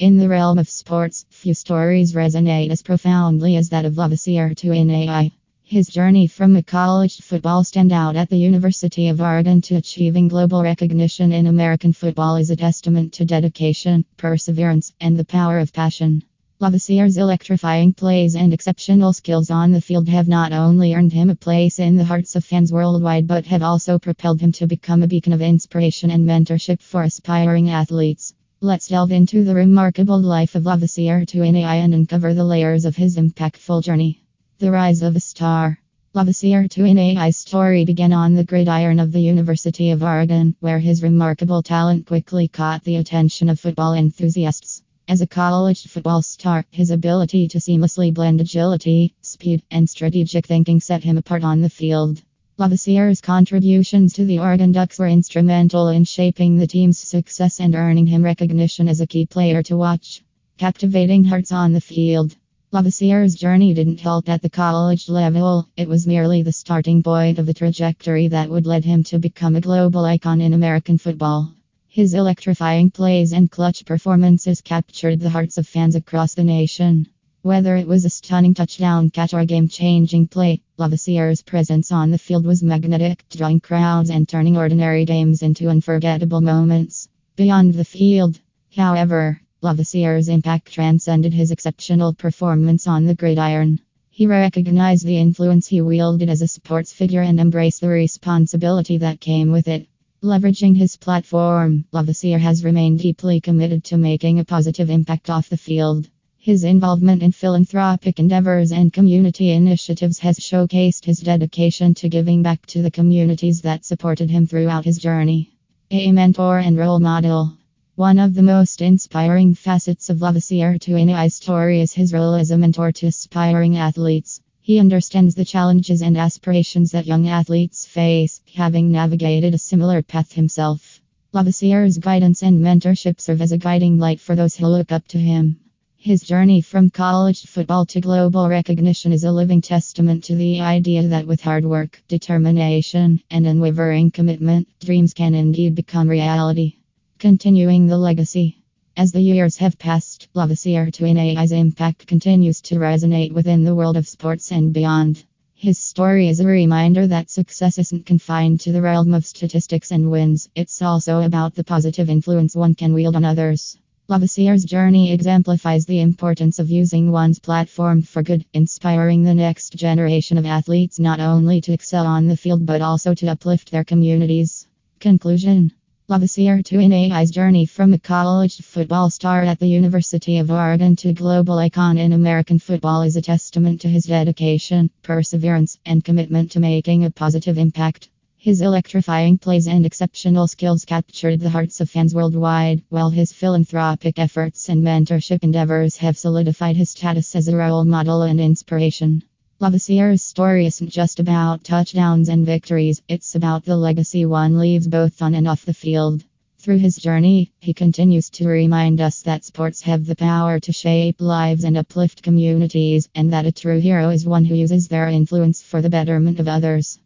In the realm of sports, few stories resonate as profoundly as that of Lavasier Tuinei. His journey from a college football standout at the University of Oregon to achieving global recognition in American football is a testament to dedication, perseverance, and the power of passion. Lavasier's electrifying plays and exceptional skills on the field have not only earned him a place in the hearts of fans worldwide but have also propelled him to become a beacon of inspiration and mentorship for aspiring athletes. Let's delve into the remarkable life of Lavasier Tuinei and uncover the layers of his impactful journey. The rise of a star. Lavasier Tuinei's story began on the gridiron of the University of Oregon, where his remarkable talent quickly caught the attention of football enthusiasts. As a college football star, his ability to seamlessly blend agility, speed, and strategic thinking set him apart on the field. Lavasier's contributions to the Oregon Ducks were instrumental in shaping the team's success and earning him recognition as a key player to watch. Captivating hearts on the field. Lavasier's journey didn't halt at the college level, it was merely the starting point of the trajectory that would lead him to become a global icon in American football. His electrifying plays and clutch performances captured the hearts of fans across the nation. Whether it was a stunning touchdown catch or game changing play, Lavasier's presence on the field was magnetic, drawing crowds and turning ordinary games into unforgettable moments. Beyond the field, however, Lavasier's impact transcended his exceptional performance on the gridiron. He recognized the influence he wielded as a sports figure and embraced the responsibility that came with it. Leveraging his platform, Lavasier has remained deeply committed to making a positive impact off the field. His involvement in philanthropic endeavors and community initiatives has showcased his dedication to giving back to the communities that supported him throughout his journey. A mentor and role model. One of the most inspiring facets of Lavasier Tuinei's story is his role as a mentor to aspiring athletes. He understands the challenges and aspirations that young athletes face, having navigated a similar path himself. Lavasier's guidance and mentorship serve as a guiding light for those who look up to him. His journey from college football to global recognition is a living testament to the idea that with hard work, determination, and unwavering commitment, dreams can indeed become reality. Continuing the legacy. As the years have passed, Lavasier Tuinei's impact continues to resonate within the world of sports and beyond. His story is a reminder that success isn't confined to the realm of statistics and wins, it's also about the positive influence one can wield on others. Lavasier's journey exemplifies the importance of using one's platform for good, inspiring the next generation of athletes not only to excel on the field but also to uplift their communities. Conclusion Lavasier Tuinei's journey from a college football star at the University of Oregon to global icon in American football is a testament to his dedication, perseverance, and commitment to making a positive impact. His electrifying plays and exceptional skills captured the hearts of fans worldwide, while his philanthropic efforts and mentorship endeavors have solidified his status as a role model and inspiration. Lavasier's story isn't just about touchdowns and victories, it's about the legacy one leaves both on and off the field. Through his journey, he continues to remind us that sports have the power to shape lives and uplift communities, and that a true hero is one who uses their influence for the betterment of others.